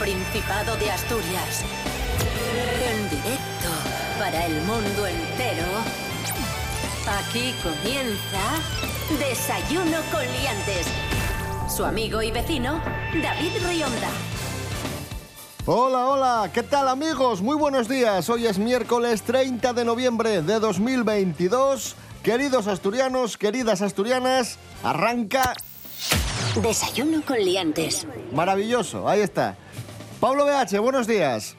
Principado de Asturias. En directo para el mundo entero. Aquí comienza Desayuno con Liantes. Su amigo y vecino, David Rionda. Hola, hola, ¿qué tal amigos? Muy buenos días. Hoy es miércoles 30 de noviembre de 2022. Queridos asturianos, queridas asturianas, arranca Desayuno con Liantes. maravilloso. Ahí está. Pablo BH, buenos días.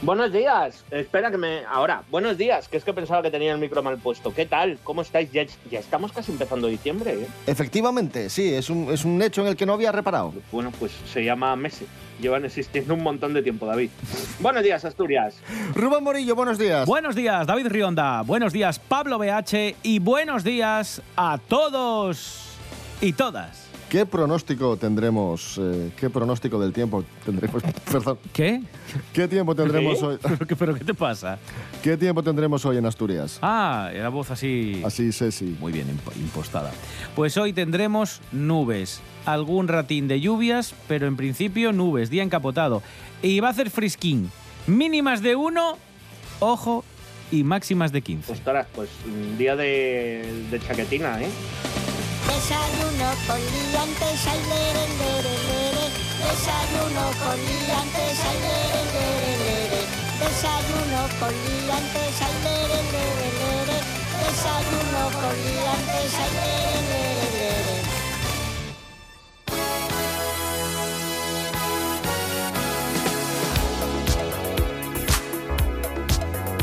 Buenos días. Espera que me. Ahora, buenos días, que es que pensaba que tenía el micro mal puesto. ¿Qué tal? ¿Cómo estáis? Ya, ya estamos casi empezando diciembre, ¿eh? Efectivamente, sí, es un, es un hecho en el que no había reparado. Bueno, pues se llama Messi. Llevan existiendo un montón de tiempo, David. buenos días, Asturias. Rubén Morillo, buenos días. Buenos días, David Rionda. Buenos días, Pablo BH. Y buenos días a todos y todas. ¿Qué pronóstico tendremos? eh, ¿Qué pronóstico del tiempo tendremos? Perdón. ¿Qué? ¿Qué tiempo tendremos ¿Qué? hoy? ¿Pero qué, pero qué te pasa? ¿Qué tiempo tendremos hoy en Asturias? Ah, era voz así. Así, Ceci. Muy bien imp- impostada. Pues hoy tendremos nubes, algún ratín de lluvias, pero en principio nubes, día encapotado. Y va a hacer frisquín. Mínimas de 1, ojo, y máximas de 15. Ostras, pues un día de, de chaquetina, ¿eh? Desayuno con liantes, ay, lere, lere, lere. Desayuno con liantes, ay, lere, lere, lere. Desayuno con liantes, ay, lere, lere. Desayuno con liantes, ay, lere, lere.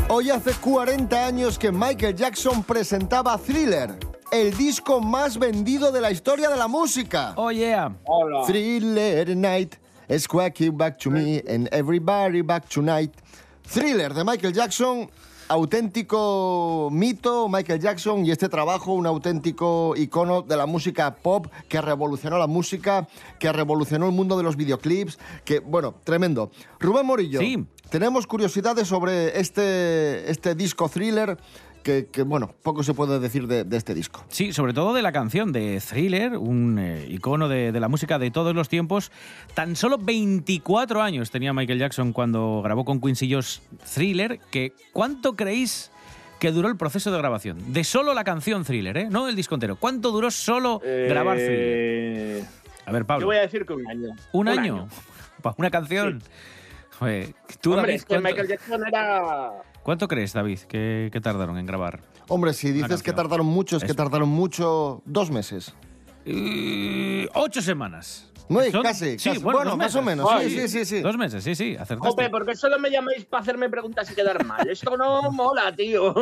Hoy hace 40 años que Michael Jackson presentaba Thriller, el disco más vendido de la historia de la música. Oh, yeah. Hola. Thriller Night, Squacky Back to Me and Everybody Back Tonight. Thriller de Michael Jackson, auténtico mito Michael Jackson y este trabajo un auténtico icono de la música pop que revolucionó la música, que revolucionó el mundo de los videoclips, que bueno, tremendo. Rubén Morillo, Sí. tenemos curiosidades sobre este, este disco Thriller que, que, bueno, poco se puede decir de, de este disco. Sí, sobre todo de la canción de Thriller, un eh, icono de, de la música de todos los tiempos. Tan solo 24 años tenía Michael Jackson cuando grabó con Quincy Jones Thriller, que ¿cuánto creéis que duró el proceso de grabación? De solo la canción Thriller, ¿eh? No el disco entero. ¿Cuánto duró solo grabar Thriller? Eh, A ver, Yo Pablo. voy a decir que un año. ¿Un, año? ¿Para una canción? Joder, ¿tú, Hombre, David, es que ¿cuánto, Michael Jackson era. Cuánto crees, David, que, que tardaron en grabar? Hombre, si dices que tardaron mucho, es que tardaron mucho, dos meses. Eh, ocho semanas. Son- casi, sí, casi. bueno, Bueno, dos más o menos, sí, sí, sí, sí. Dos meses, sí, sí, acertaste. Jope, ¿por qué solo me llamáis para hacerme preguntas y quedar mal? Esto no mola, tío.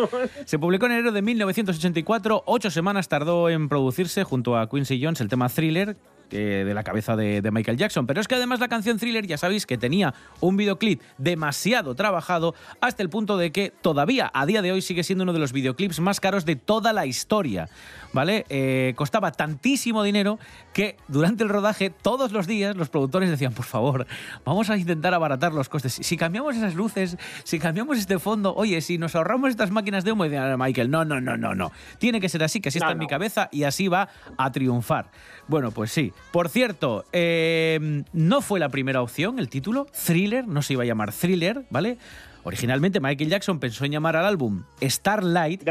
Se publicó en enero de 1984, ocho semanas tardó en producirse junto a Quincy Jones el tema Thriller eh, de la cabeza de, de Michael Jackson. Pero es que además la canción Thriller ya sabéis que tenía un videoclip demasiado trabajado hasta el punto de que todavía a día de hoy sigue siendo uno de los videoclips más caros de toda la historia. ¿Vale? Eh, costaba tantísimo dinero que durante el rodaje todos los días los productores decían, por favor, vamos a intentar abaratar los costes. Si cambiamos esas luces, si cambiamos este fondo, oye, si nos ahorramos estas máquinas de humo, y decían, Michael, no, no, no, no, no. Tiene que ser así, que así No, está en mi cabeza y así va a triunfar. Bueno, pues sí. Por cierto, eh, no fue la primera opción el título. Thriller, no se iba a llamar Thriller, ¿vale? Originalmente Michael Jackson pensó en llamar al álbum Starlight,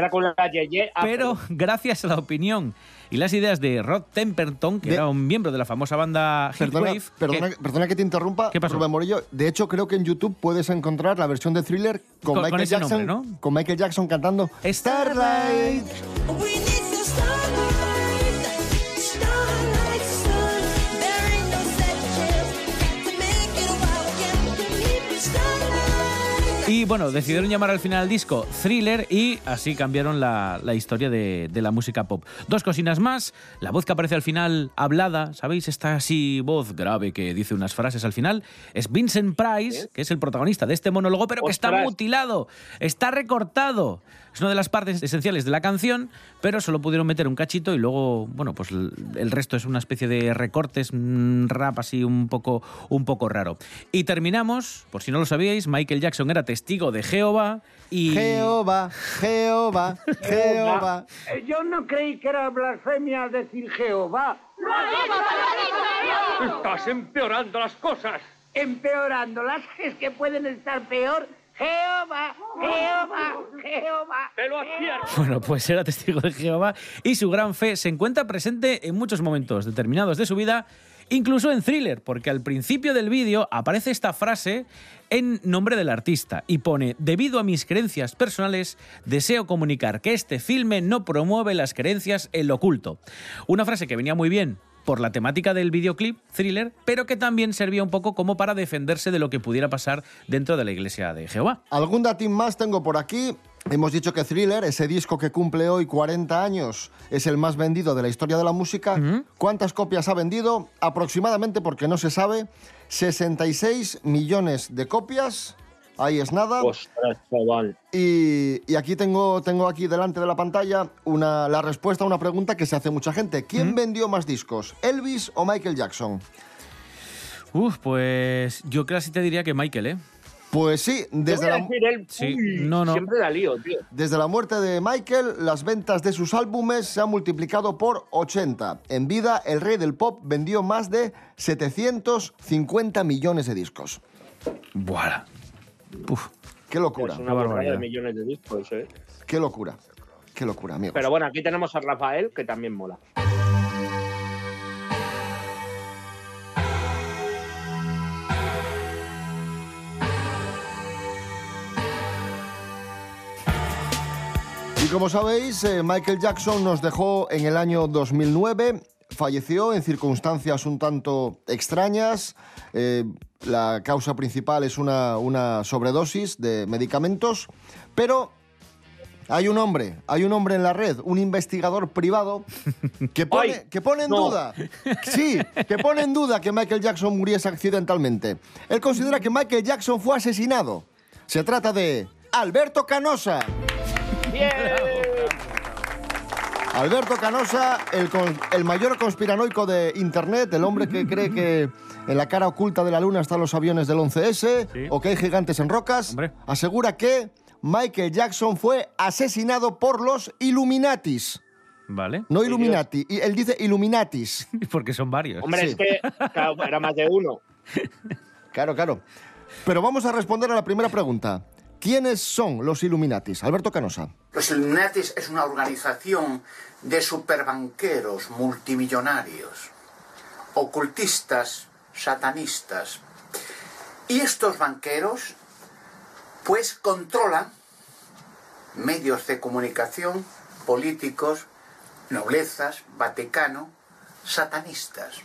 pero gracias a la opinión y las ideas de Rod Temperton, que De- era un miembro de la famosa banda Perdona, Heatwave, perdona, que- perdona que te interrumpa, ¿Qué pasó? Rubén Morillo. De hecho, creo que en YouTube puedes encontrar la versión de Thriller con, Michael Jackson, nombre, ¿no? con Michael Jackson cantando starlight, Y bueno, decidieron llamar al final al disco Thriller y así cambiaron la, la historia de, de la música pop. Dos cocinas más, la voz que aparece al final hablada, ¿sabéis? Esta así voz grave que dice unas frases al final, es Vincent Price, que es el protagonista de este monólogo, pero que está mutilado, está recortado. Es una de las partes esenciales de la canción, pero solo pudieron meter un cachito y luego, bueno, pues el, resto es una especie de recortes, un rap así un poco, un poco raro. Y terminamos, por si no lo sabíais, Michael Jackson era testigo de Jehová y... Jehová, Jehová, Jehová. Eh, Yo no creí que era blasfemia decir Jehová. Estás empeorando las cosas. empeorándolas. Es que pueden estar peor. Jehová, Jehová, Jehová. Te lo advierto. Bueno, pues era testigo de Jehová y su gran fe se encuentra presente en muchos momentos determinados de su vida, incluso en thriller, porque al principio del vídeo aparece esta frase en nombre del artista y pone, debido a mis creencias personales, deseo comunicar que este filme no promueve las creencias en lo oculto. Una frase que venía muy bien por la temática del videoclip, thriller, pero que también servía un poco como para defenderse de lo que pudiera pasar dentro de la iglesia de Jehová. Algún datín más tengo por aquí. Hemos dicho que Thriller, ese disco que cumple hoy 40 años, es el más vendido de la historia de la música. ¿Cuántas copias ha vendido? Aproximadamente, porque no se sabe, 66 millones de copias. Ahí es nada. Ostras, chaval. Y, y aquí tengo, tengo aquí delante de la pantalla una, la respuesta a una pregunta que se hace mucha gente. ¿Quién vendió más discos, Elvis o Michael Jackson? Uf, pues yo casi te diría que Michael, ¿eh? Pues sí, desde la, Sí, uy, no, no. Siempre la lío, tío. desde la muerte de Michael, las ventas de sus álbumes se han multiplicado por 80. En vida, el rey del pop vendió más de 750 millones de discos. Buah. Uf. Qué locura, Es Qué una barbaridad de millones de discos, ¿eh? qué locura, qué locura, amigos. Pero bueno, aquí tenemos a Rafael, que también mola. Como sabéis, eh, Michael Jackson nos dejó en el año 2009. Falleció en circunstancias un tanto extrañas. Eh, la causa principal es una, una sobredosis de medicamentos. Pero hay un hombre, hay un hombre en la red, un investigador privado, que pone, que pone en no. duda, sí, que pone en duda que Michael Jackson muriese accidentalmente. Él considera que Michael Jackson fue asesinado. Se trata de Alberto Canosa. ¡Bien! Alberto Canosa, el, con- el mayor conspiranoico de Internet, el hombre que cree que en la cara oculta de la luna están los aviones del 11S Sí. o que hay gigantes en rocas, Hombre. asegura que Michael Jackson fue asesinado por los Illuminatis. Vale. No Illuminati, y él dice Illuminatis. Porque son varios. Hombre, Sí. es que claro, era más de uno. Claro, claro. Pero vamos a responder a la primera pregunta. ¿Quiénes son los Illuminatis? Alberto Canosa. Los Illuminatis es una organización de superbanqueros multimillonarios, ocultistas, satanistas. Y estos banqueros, pues, controlan medios de comunicación, políticos, noblezas, Vaticano, satanistas.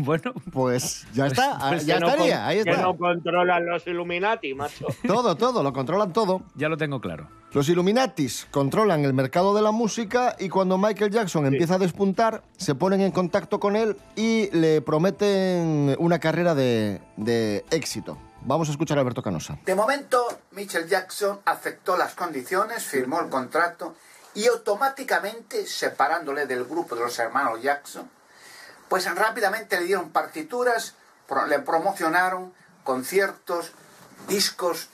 Bueno, Pues ya está, pues ya Que no estaría, con- ahí Que está. no controlan los Illuminati, macho. Todo, todo, lo controlan todo. ya lo tengo claro. Los Illuminatis controlan el mercado de la música y cuando Michael Jackson empieza a despuntar, se ponen en contacto con él y le prometen una carrera de, de éxito. Vamos a escuchar a Alberto Canosa. De momento, Michael Jackson aceptó las condiciones, firmó el contrato y automáticamente, separándole del grupo de los hermanos Jackson, pues rápidamente le dieron partituras, le promocionaron conciertos, discos,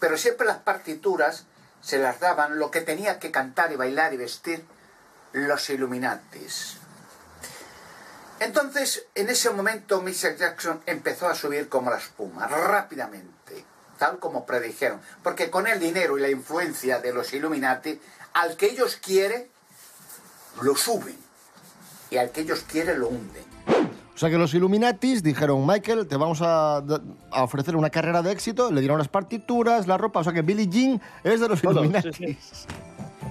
pero siempre las partituras se las daban lo que tenía que cantar y bailar y vestir los Illuminatis. Entonces, en ese momento, Michael Jackson empezó a subir como la espuma, rápidamente, tal como predijeron. Porque con el dinero y la influencia de los Illuminati, al que ellos quieren, lo suben. Y al que ellos quieren, lo hunden. O sea que los Illuminatis dijeron, Michael, te vamos a, a ofrecer una carrera de éxito, le dieron las partituras, la ropa, o sea que Billie Jean es de los Todo, Illuminatis. sí,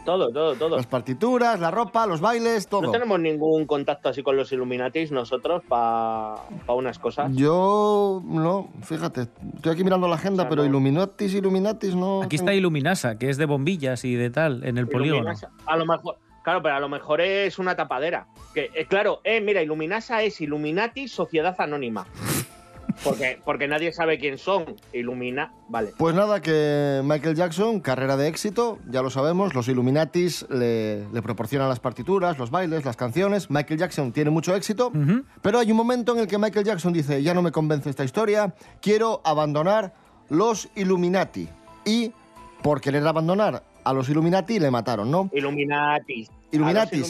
Todo, todo, todo. Las partituras, la ropa, los bailes, todo. No tenemos ningún contacto así con los Illuminatis nosotros para unas cosas. Yo, no, fíjate, estoy aquí mirando la agenda, O sea, pero no. Illuminatis, Illuminatis, no... Aquí está tengo- Iluminasa, que es de bombillas y de tal, en el polígono. Illuminasa, A lo mejor, claro, pero a lo mejor es una tapadera. Que, eh, claro, eh, mira, Illuminasa es Illuminati Sociedad Anónima. Porque, porque nadie sabe quién son. Illumina, vale. Pues nada, que Michael Jackson, carrera de éxito, ya lo sabemos, los Illuminatis le, le proporcionan las partituras, los bailes, las canciones. Michael Jackson tiene mucho éxito, pero hay un momento en el que Michael Jackson dice, ya no me convence esta historia, quiero abandonar los Illuminati. Y por querer abandonar a los Illuminati le mataron, ¿no? Los Illuminatis. Illuminati.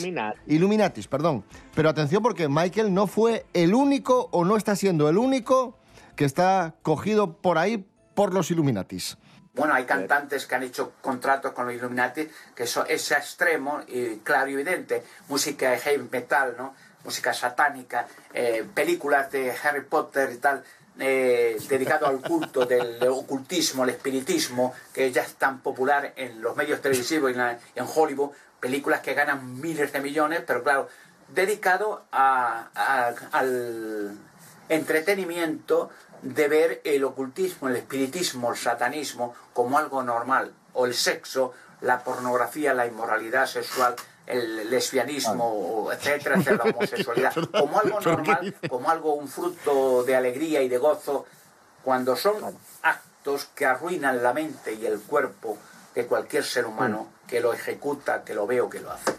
Illuminatis, perdón. Pero atención porque Michael no fue el único o no está siendo el único que está cogido por ahí por los Illuminatis. Bueno, hay cantantes que han hecho contratos con los Illuminati que eso es extremo y claro y evidente. Música de heavy metal, ¿no? Música satánica, eh, películas de Harry Potter y tal, eh, dedicado al culto del ocultismo, el espiritismo, que ya es tan popular en los medios televisivos y en, la- en Hollywood. Películas que ganan miles de millones, pero claro, dedicado a- al entretenimiento de ver el ocultismo, el espiritismo, el satanismo como algo normal, o el sexo, la pornografía, la inmoralidad sexual, el lesbianismo, etcétera, etcétera, la homosexualidad, como algo normal, como algo, un fruto de alegría y de gozo, cuando son actos que arruinan la mente y el cuerpo de cualquier ser humano que lo ejecuta, que lo ve o que lo hace.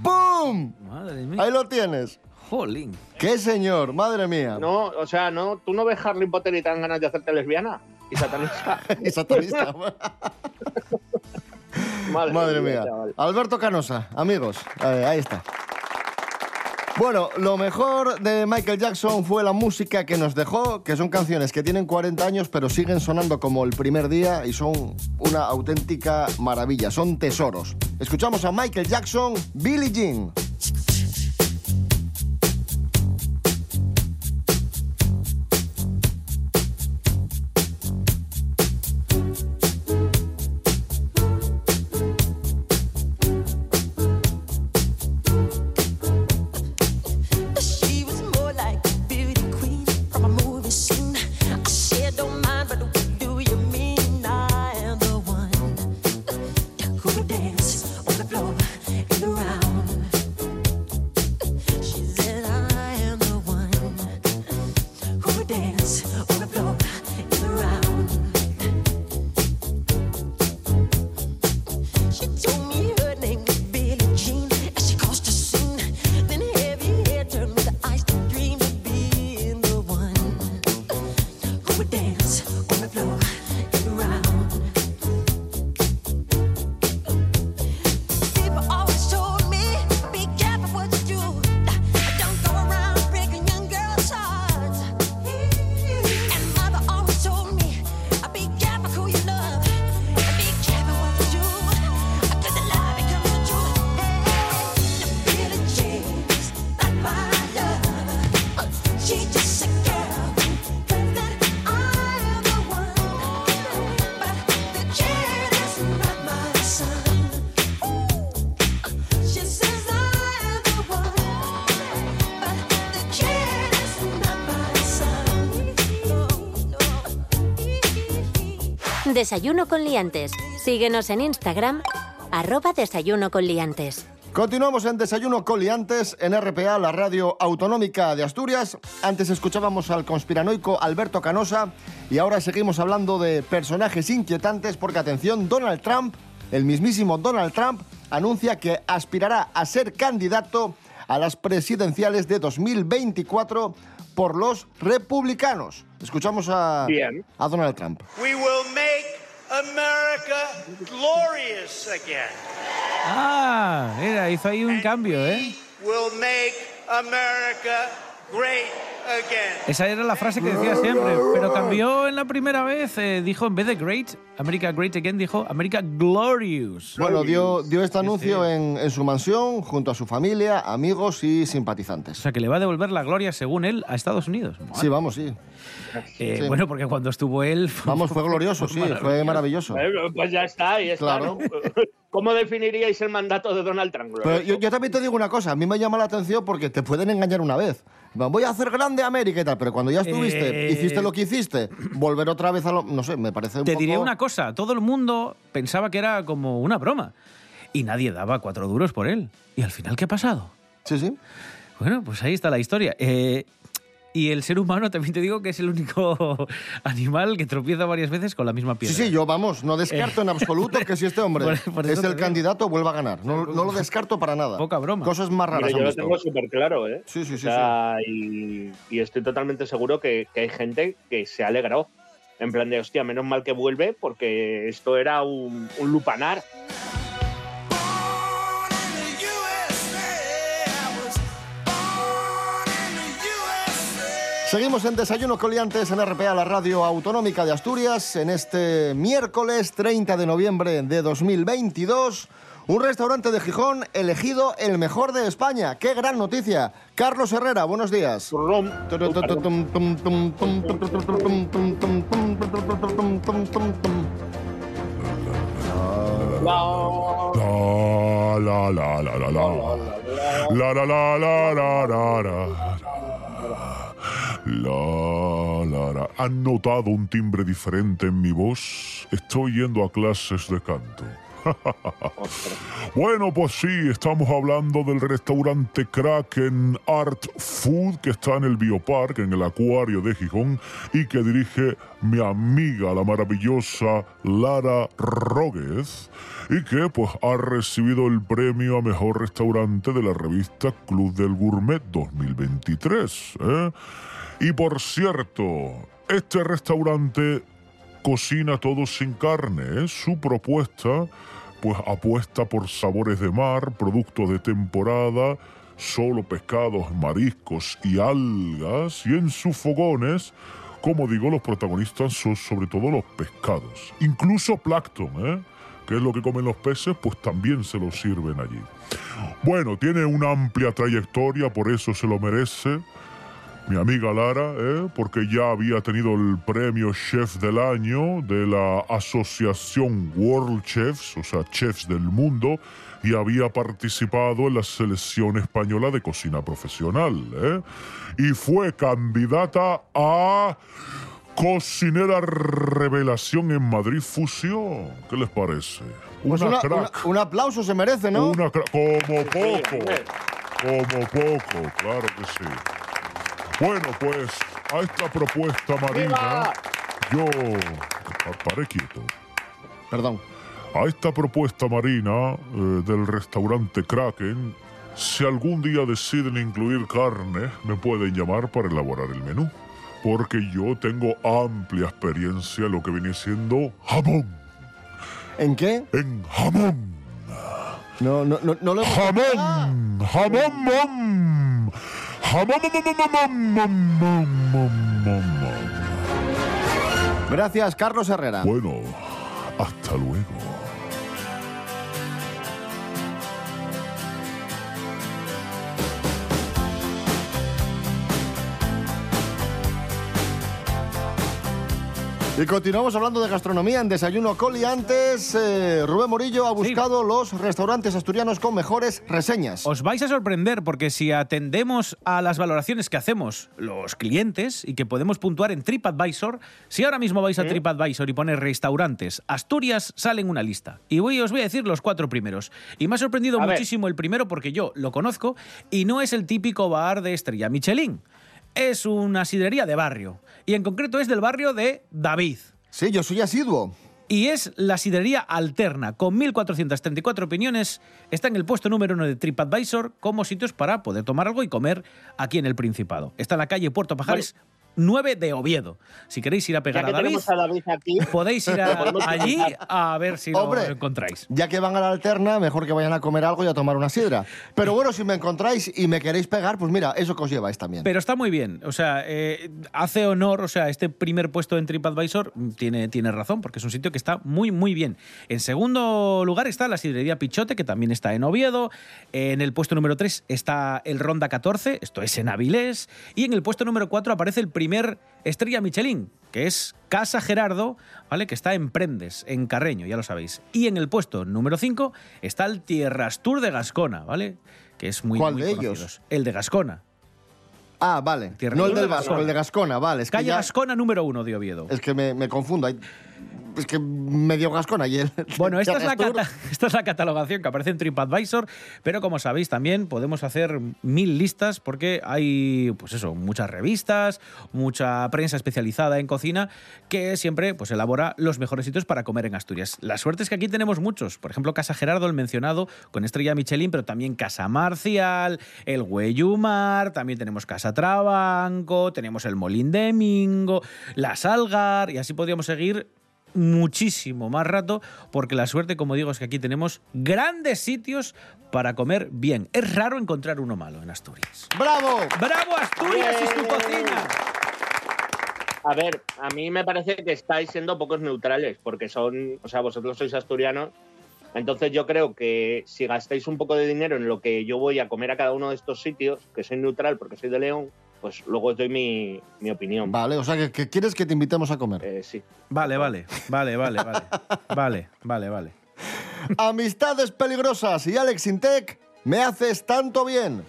¡Bum! Madre mía. Ahí lo tienes. Jolín. ¡Qué señor! ¡Madre mía! No, o sea, no, tú no ves Harry Potter y te dan ganas de hacerte lesbiana y satanista. Y satanista. Madre, Madre mía. Alberto Canosa, amigos, eh, ahí está. Bueno, lo mejor de Michael Jackson fue la música que nos dejó, que son canciones que tienen 40 años pero siguen sonando como el primer día y son una auténtica maravilla, son tesoros. Escuchamos a Michael Jackson, Billie Jean. Desayuno con liantes. Síguenos en Instagram, arroba desayuno con liantes. Continuamos en Desayuno Coliantes en RPA, la radio autonómica de Asturias. Antes escuchábamos al conspiranoico Alberto Canosa y ahora seguimos hablando de personajes inquietantes porque, atención, Donald Trump, el mismísimo Donald Trump, anuncia que aspirará a ser candidato a las presidenciales de 2024 por los republicanos. Escuchamos a, Bien. a Donald Trump. We will make America glorious again. Ah, mira, hizo ahí un cambio, ¿eh? Will make America again. Esa era la frase que decía siempre, pero cambió en la primera vez. eh, dijo, en vez de great, America great again, dijo America glorious. Bueno, dio, dio este anuncio sí. En, en su mansión junto a su familia, amigos y O simpatizantes. sea, que le va a devolver la gloria, según él, a Estados Unidos. Sí, vamos, sí. Eh, sí. Bueno, porque cuando estuvo él... Vamos, fue glorioso, sí, fue maravilloso. Pues ya está, ahí está. Claro. ¿Cómo definiríais el mandato de Donald Trump? Pero yo, yo también te digo una cosa, a mí me llama la atención porque te pueden engañar una vez. Voy a hacer grande América y tal, pero cuando ya estuviste, Eh. hiciste lo que hiciste, volver otra vez a lo... No sé, me parece un Te poco... diré una cosa, todo el mundo pensaba que era como una broma y nadie daba cuatro duros por él. ¿Y al final qué ha pasado? Sí, sí. Bueno, pues ahí está la historia. Eh, y el ser humano también te digo que es el único animal que tropieza varias veces con la misma Sí, piedra. sí, yo, vamos, no descarto en absoluto que si este hombre Por- por es el digo. candidato, vuelva a ganar. No, no lo descarto para nada. Poca broma. Cosas más Mira, raras yo han lo tengo súper claro, ¿eh? Sí, sí, sí, O sea, Y, y estoy totalmente seguro que, que hay gente que se ha alegrado. En plan de, hostia, menos mal que vuelve porque esto era un, un lupanar. Seguimos en Desayuno Coliantes en RPA, la radio autonómica de Asturias, en este miércoles 30 de noviembre de 2022. Un restaurante de Gijón elegido el mejor de España. ¡Qué gran noticia! Carlos Herrera, buenos días. La. ¿Han notado un timbre diferente en mi voz? Estoy yendo a clases de canto. Bueno, pues sí, estamos hablando del restaurante Kraken Art Food que está en el Biopark, en el acuario de Gijón, y que dirige mi amiga, la maravillosa Lara Róguez, y que pues ha recibido el premio a mejor restaurante de la revista Club del Gourmet 2023. ¿eh? Y por cierto, este restaurante cocina todo sin carne. ¿eh? Su propuesta, pues apuesta por sabores de mar, productos de temporada, solo pescados, mariscos y algas. Y en sus fogones, como digo, los protagonistas son sobre todo los pescados. Incluso plancton, ¿eh? que es lo que comen los peces, pues también se lo sirven allí. Bueno, tiene una amplia trayectoria, por eso se lo merece mi amiga Lara, ¿eh? porque ya había tenido el premio Chef del Año de la Asociación World Chefs, o sea, Chefs del Mundo, y había participado en la selección española de cocina profesional. ¿eh? Y fue candidata a cocinera revelación en Madrid Fusión. ¿Qué les parece? Pues Una una- crack. una- un aplauso se merece, ¿no? Una como poco. Como poco, claro que sí. Bueno, pues a esta propuesta marina, yo pa- paré quieto. Perdón. A esta propuesta marina eh, del restaurante Kraken, si algún día deciden incluir carne, me pueden llamar para elaborar el menú. Porque yo tengo amplia experiencia en lo que viene siendo jamón. ¿En qué? En jamón. No, no, no, no lo Jamón, jamón, mom. Gracias, Carlos Herrera. Bueno, hasta luego. Y continuamos hablando de gastronomía en Desayuno Coliantes. Eh, Rubén Morillo ha buscado los restaurantes asturianos con mejores reseñas. Os vais a sorprender porque si atendemos a las valoraciones que hacemos los clientes y que podemos puntuar en TripAdvisor, si ahora mismo vais a TripAdvisor y pones restaurantes Asturias, sale en una lista. Y voy, os voy a decir los cuatro primeros. Y me ha sorprendido A ver. muchísimo el primero porque yo lo conozco y no es el típico bar de estrella Michelin. Es una sidrería de barrio. Y en concreto es del barrio de David. Sí, yo soy asiduo. Y es la sidrería alterna, con 1.434 opiniones. Está en el puesto número uno de TripAdvisor como sitios para poder tomar algo y comer aquí en el Principado. Está en la calle Puerto Pajares 9 de Oviedo. Si queréis ir a Ya pegar que a David, tenemos a David aquí, podéis ir a- allí a ver si lo encontráis. Ya que van a la alterna, mejor que vayan a comer algo y a tomar una sidra. Pero bueno, si me encontráis y me queréis pegar, pues mira, eso que os lleváis también. Pero está muy bien, o sea, eh, hace honor, o sea, este primer puesto en TripAdvisor tiene, tiene razón, porque es un sitio que está muy, muy bien. En segundo lugar está la sidrería Pichote, que también está en Oviedo. En el puesto número 3 está el Ronda 14, esto es en Avilés. Y en el puesto número 4 aparece el primer estrella Michelin, que es Casa Gerardo, ¿vale? Que está en Prendes, en Carreño, ya lo sabéis. Y en el puesto número 5 está el Tierras Tour de Gascona, ¿vale? Que es muy, ¿Cuál muy de ellos? El de Gascona. Ah, vale. Tierra no el del de Vasco, Gascona. el de Gascona, vale. Es que, Calle ya- Gascona número uno de Oviedo. es que me, me confundo. Hay- Es que medio Gascona y el. Bueno, esta es, la Terrestur- cata- esta es la catalogación que aparece en TripAdvisor, pero como sabéis también podemos hacer mil listas porque hay, pues eso, muchas revistas, mucha prensa especializada en cocina que siempre pues elabora los mejores sitios para comer en Asturias. La suerte es que aquí tenemos muchos, por ejemplo Casa Gerardo, el mencionado, con estrella Michelin, pero también Casa Marcial, el Güellumar, también tenemos Casa Trabanco, tenemos el Molín de Mingo, la Salgar, y así podríamos seguir muchísimo más rato, porque la suerte, como digo, es que aquí tenemos grandes sitios para comer bien. Es raro encontrar uno malo en Asturias. ¡Bravo! ¡Bravo Asturias y su cocina! A ver, a mí me parece que estáis siendo pocos neutrales, porque son, o sea, vosotros sois asturianos, entonces yo creo que si gastáis un poco de dinero en lo que yo voy a comer a cada uno de estos sitios, que soy neutral porque soy de León, pues luego os doy mi, mi opinión. Vale, o sea, que, que quieres que te invitemos a comer. Eh, sí. Vale, vale, vale, vale, vale. Vale, vale, vale. Amistades peligrosas y Alex Intec, me haces tanto bien.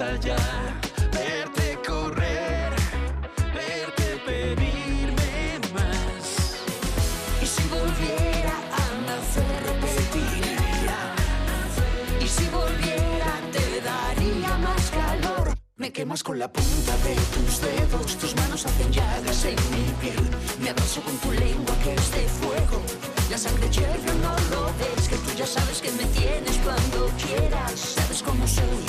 Allá, verte correr, verte pedirme más. Y si volviera a nacer, repetiría. Y si volviera, te daría más calor. Me quemas con la punta de tus dedos, tus manos hacen llagas en mi piel. Me abrazo con tu lengua que es de fuego. La sangre hierve, no lo ves, que tú ya sabes que me tienes cuando quieras. Sabes cómo soy,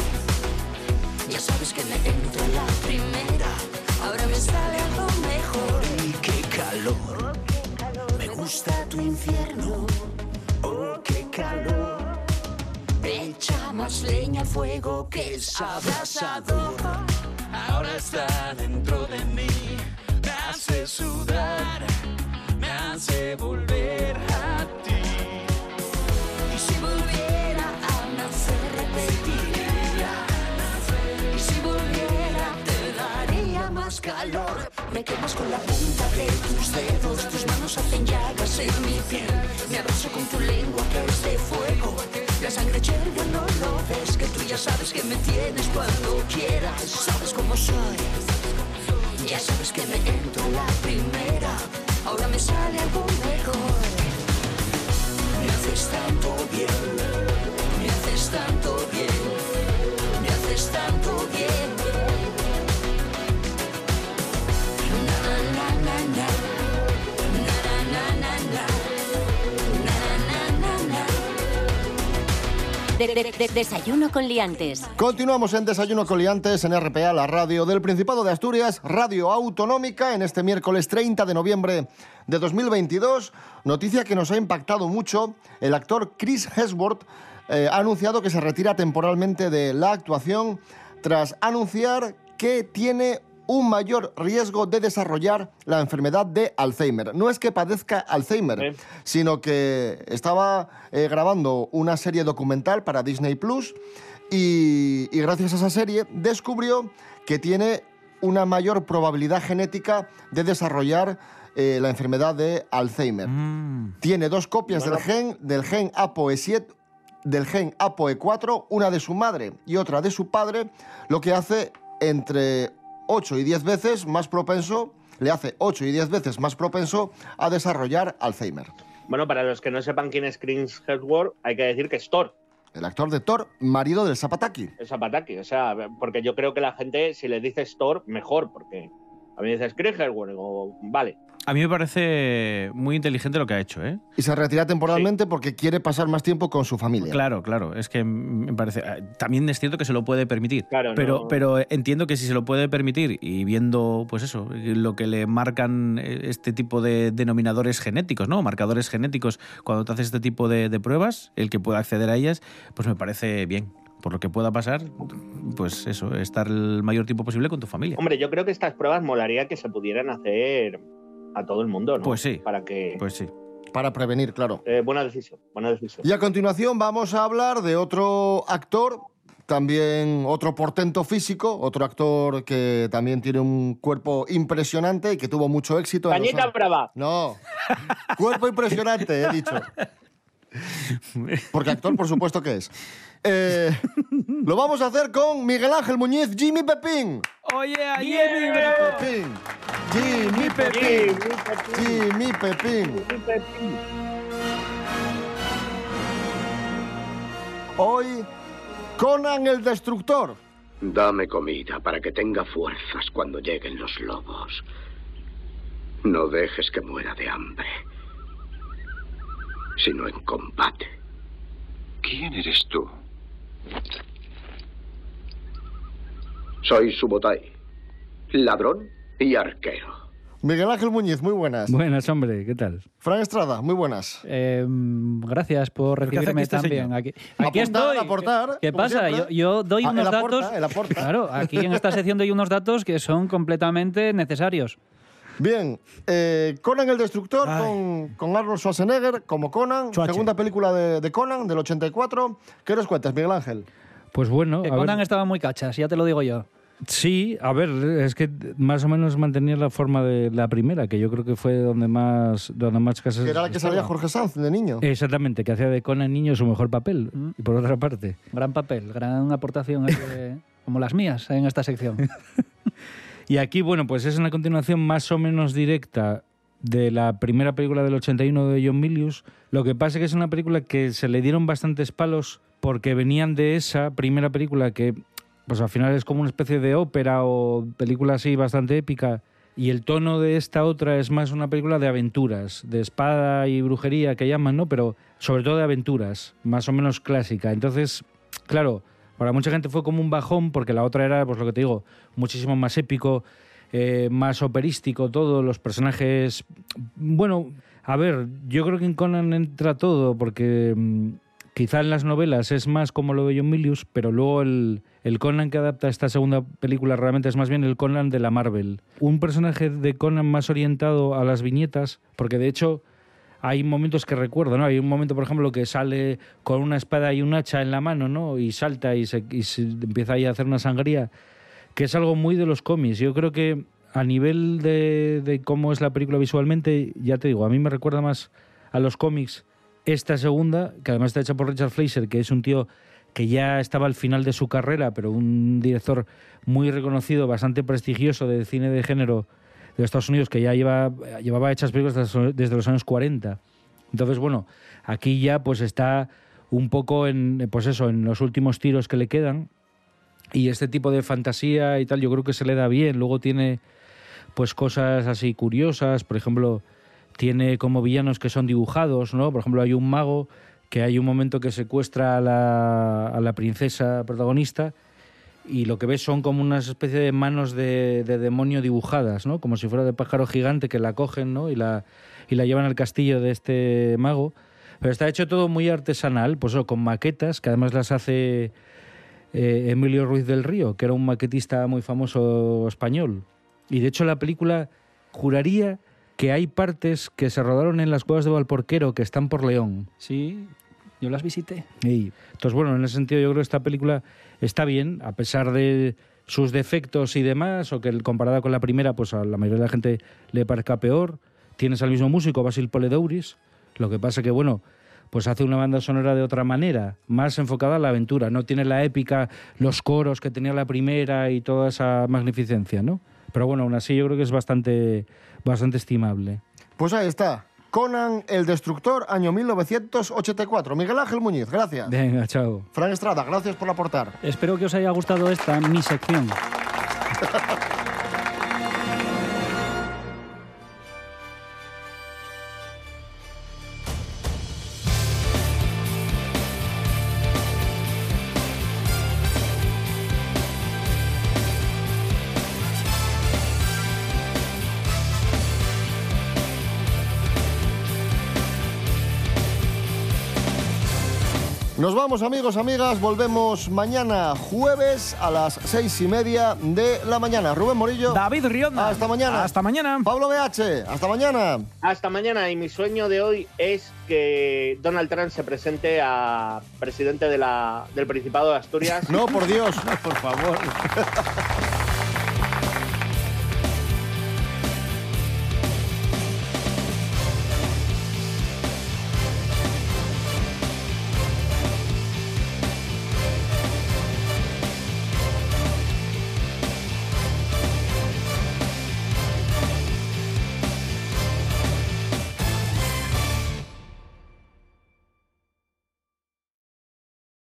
Oh, qué calor. Echa más leña al fuego que es abrasador. Ahora está dentro de mí, me hace sudar, me hace volver a ti. Y si volviera a nacer, repetiría. Y si volviera, te daría más calor. Me quemas con la punta de tus dedos, tus manos hacen llagas en mi piel. Me abrazo con tu lengua que es de fuego. La sangre hierve, no lo ves, que tú ya sabes que me tienes cuando quieras. Sabes cómo soy, ya sabes que me entro la primera. Ahora me sale algo mejor. Me haces tanto bien, De- de- de- desayuno con liantes. Continuamos en Desayuno Coliantes en RPA, la radio del Principado de Asturias, radio autonómica, en este miércoles 30 de noviembre de 2022. Noticia que nos ha impactado mucho. El actor Chris Hemsworth eh, ha anunciado que se retira temporalmente de la actuación tras anunciar que tiene un mayor riesgo de desarrollar la enfermedad de Alzheimer. No es que padezca Alzheimer, Sí. sino que estaba eh, grabando una serie documental para Disney Plus y, y gracias a esa serie descubrió que tiene una mayor probabilidad genética de desarrollar eh, la enfermedad de Alzheimer. Tiene dos copias del gen del gen APOE7 del gen APOE4, una de su madre y otra de su padre, lo que hace entre 8 y 10 veces más propenso, le hace 8 y 10 veces más propenso a desarrollar Alzheimer. Bueno, para los que no sepan quién es Chris Hemsworth, hay que decir que es Thor, El actor de Thor, marido del Zapataki. es Zapataki. O sea, porque yo creo que la gente, si le dices Thor, mejor, porque a mí me dices Chris Hemsworth, digo, vale. A mí me parece muy inteligente lo que ha hecho, ¿eh? Y se retira temporalmente porque quiere pasar más tiempo con su familia. Claro, claro. Es que me parece. eh, También es cierto que se lo puede permitir. Claro, pero, no- pero entiendo que si se lo puede permitir y viendo, pues eso, lo que le marcan eh, este tipo de denominadores genéticos, ¿no? Marcadores genéticos, cuando te haces este tipo de, de pruebas, el que pueda acceder a ellas, pues me parece bien. Por lo que pueda pasar, pues eso, estar el mayor tiempo posible con tu familia. Hombre, yo creo que estas pruebas molaría que se pudieran hacer a todo el mundo, ¿no? Pues sí. Para que... Pues sí. Para prevenir, claro. Eh, buena decisión, buena decisión. Y a continuación vamos a hablar de otro actor, también otro portento físico, otro actor que también tiene un cuerpo impresionante y que tuvo mucho éxito. en los Cañita años- brava. No, cuerpo impresionante, he dicho. Porque actor, por supuesto que es. Eh, lo vamos a hacer con Miguel Ángel Muñiz, Jimmy Pepín. Oye, Pepín. Jimmy Pepín. Jimmy Pepín. Hoy, Conan el Destructor. Dame comida para que tenga fuerzas cuando lleguen los lobos. No dejes que muera de hambre, sino en combate. ¿Quién eres tú? Soy Subotai, ladrón y arquero. Miguel Ángel Muñiz, muy buenas. Buenas, hombre, ¿qué tal? Fran Estrada, muy buenas. Eh, gracias por ¿Pero qué hace recibirme aquí este también. señor? Aquí, aquí Aportar, estoy. aportar, ¿Qué pasa? Yo, doy Ah, unos él aporta, datos. él aporta. Claro, aquí en esta sección doy unos datos que son completamente necesarios. Bien, eh, Conan el Destructor con, con Arnold Schwarzenegger como Conan, Schwarze. segunda película de, de Conan del 84. ¿Qué nos cuentas, Miguel Ángel? Pues bueno, Que ver- Conan estaba muy cachas, ya te lo digo yo. Sí, a ver, es que más o menos mantenía la forma de la primera, que yo creo que fue donde más, donde más casas. Que era la que salía. Jorge Sanz de niño. Exactamente, que hacía de Conan niño su mejor papel. Mm. Y por otra parte. Gran papel, gran aportación, eh, como las mías en esta sección. Y aquí, bueno, pues es una continuación más o menos directa de la primera película del 81 de John Milius. Lo que pasa es que es una película que se le dieron bastantes palos porque venían de esa primera película que, pues al final es como una especie de ópera o película así bastante épica. Y el tono de esta otra es más una película de aventuras, de espada y brujería que llaman, ¿no? Pero sobre todo de aventuras, más o menos clásica. Entonces, claro, para mucha gente fue como un bajón porque la otra era, pues lo que te digo, muchísimo más épico, eh, más operístico todo, los personajes... Bueno, a ver, yo creo que en Conan entra todo porque mm, quizá en las novelas es más como lo de John Milius, pero luego el, el Conan que adapta esta segunda película realmente es más bien el Conan de la Marvel. Un personaje de Conan más orientado a las viñetas, porque de hecho hay momentos que recuerdo, ¿no? Hay un momento, por ejemplo, que sale con una espada y un hacha en la mano, ¿no? Y salta y se, empieza a hacer una sangría, que es algo muy de los cómics. Yo creo que a nivel de, de cómo es la película visualmente, ya te digo, a mí me recuerda más a los cómics esta segunda, que además está hecha por Richard Fleischer, que es un tío que ya estaba al final de su carrera, pero un director muy reconocido, bastante prestigioso de cine de género de Estados Unidos, que ya lleva, llevaba hechas películas desde, los años 40. Entonces, bueno, aquí ya pues está un poco en, pues eso, en los últimos tiros que le quedan. Y este tipo de fantasía y tal, yo creo que se le da bien. Luego tiene pues cosas así curiosas, por ejemplo, tiene como villanos que son dibujados, ¿no? Por ejemplo, hay un mago que hay un momento que secuestra a la, a la princesa protagonista y lo que ves son como una especie de manos de, de demonio dibujadas, ¿no? Como si fuera de pájaro gigante que la cogen, ¿no? Y la, y la llevan al castillo de este mago. Pero está hecho todo muy artesanal, pues con maquetas, que además las hace eh, Emilio Ruiz del Río, que era un maquetista muy famoso español. Y de hecho la película juraría que hay partes que se rodaron en las cuevas de Valporquero que están por León. Sí, yo las visité. Y, entonces, bueno, en ese sentido yo creo que esta película está bien, a pesar de sus defectos y demás, o que comparada con la primera, pues a la mayoría de la gente le parezca peor. Tienes al mismo músico, Basil Poledouris, lo que pasa que, bueno, pues hace una banda sonora de otra manera, más enfocada a la aventura. No tiene la épica, los coros que tenía la primera y toda esa magnificencia, ¿no? Pero bueno, aún así yo creo que es bastante, bastante estimable. Pues ahí está. Conan el Destructor, año 1984. Miguel Ángel Muñiz, gracias. Venga, chao. Fran Estrada, gracias por aportar. Espero que os haya gustado esta mi sección. Nos vamos amigos, amigas, volvemos mañana jueves a las seis y media de la mañana. Rubén Morillo. David Rionda. Hasta mañana. Hasta mañana. Pablo BH, hasta mañana. Hasta mañana y mi sueño de hoy es que Donald Trump se presente a presidente de la, del Principado de Asturias. No, por Dios. Por favor.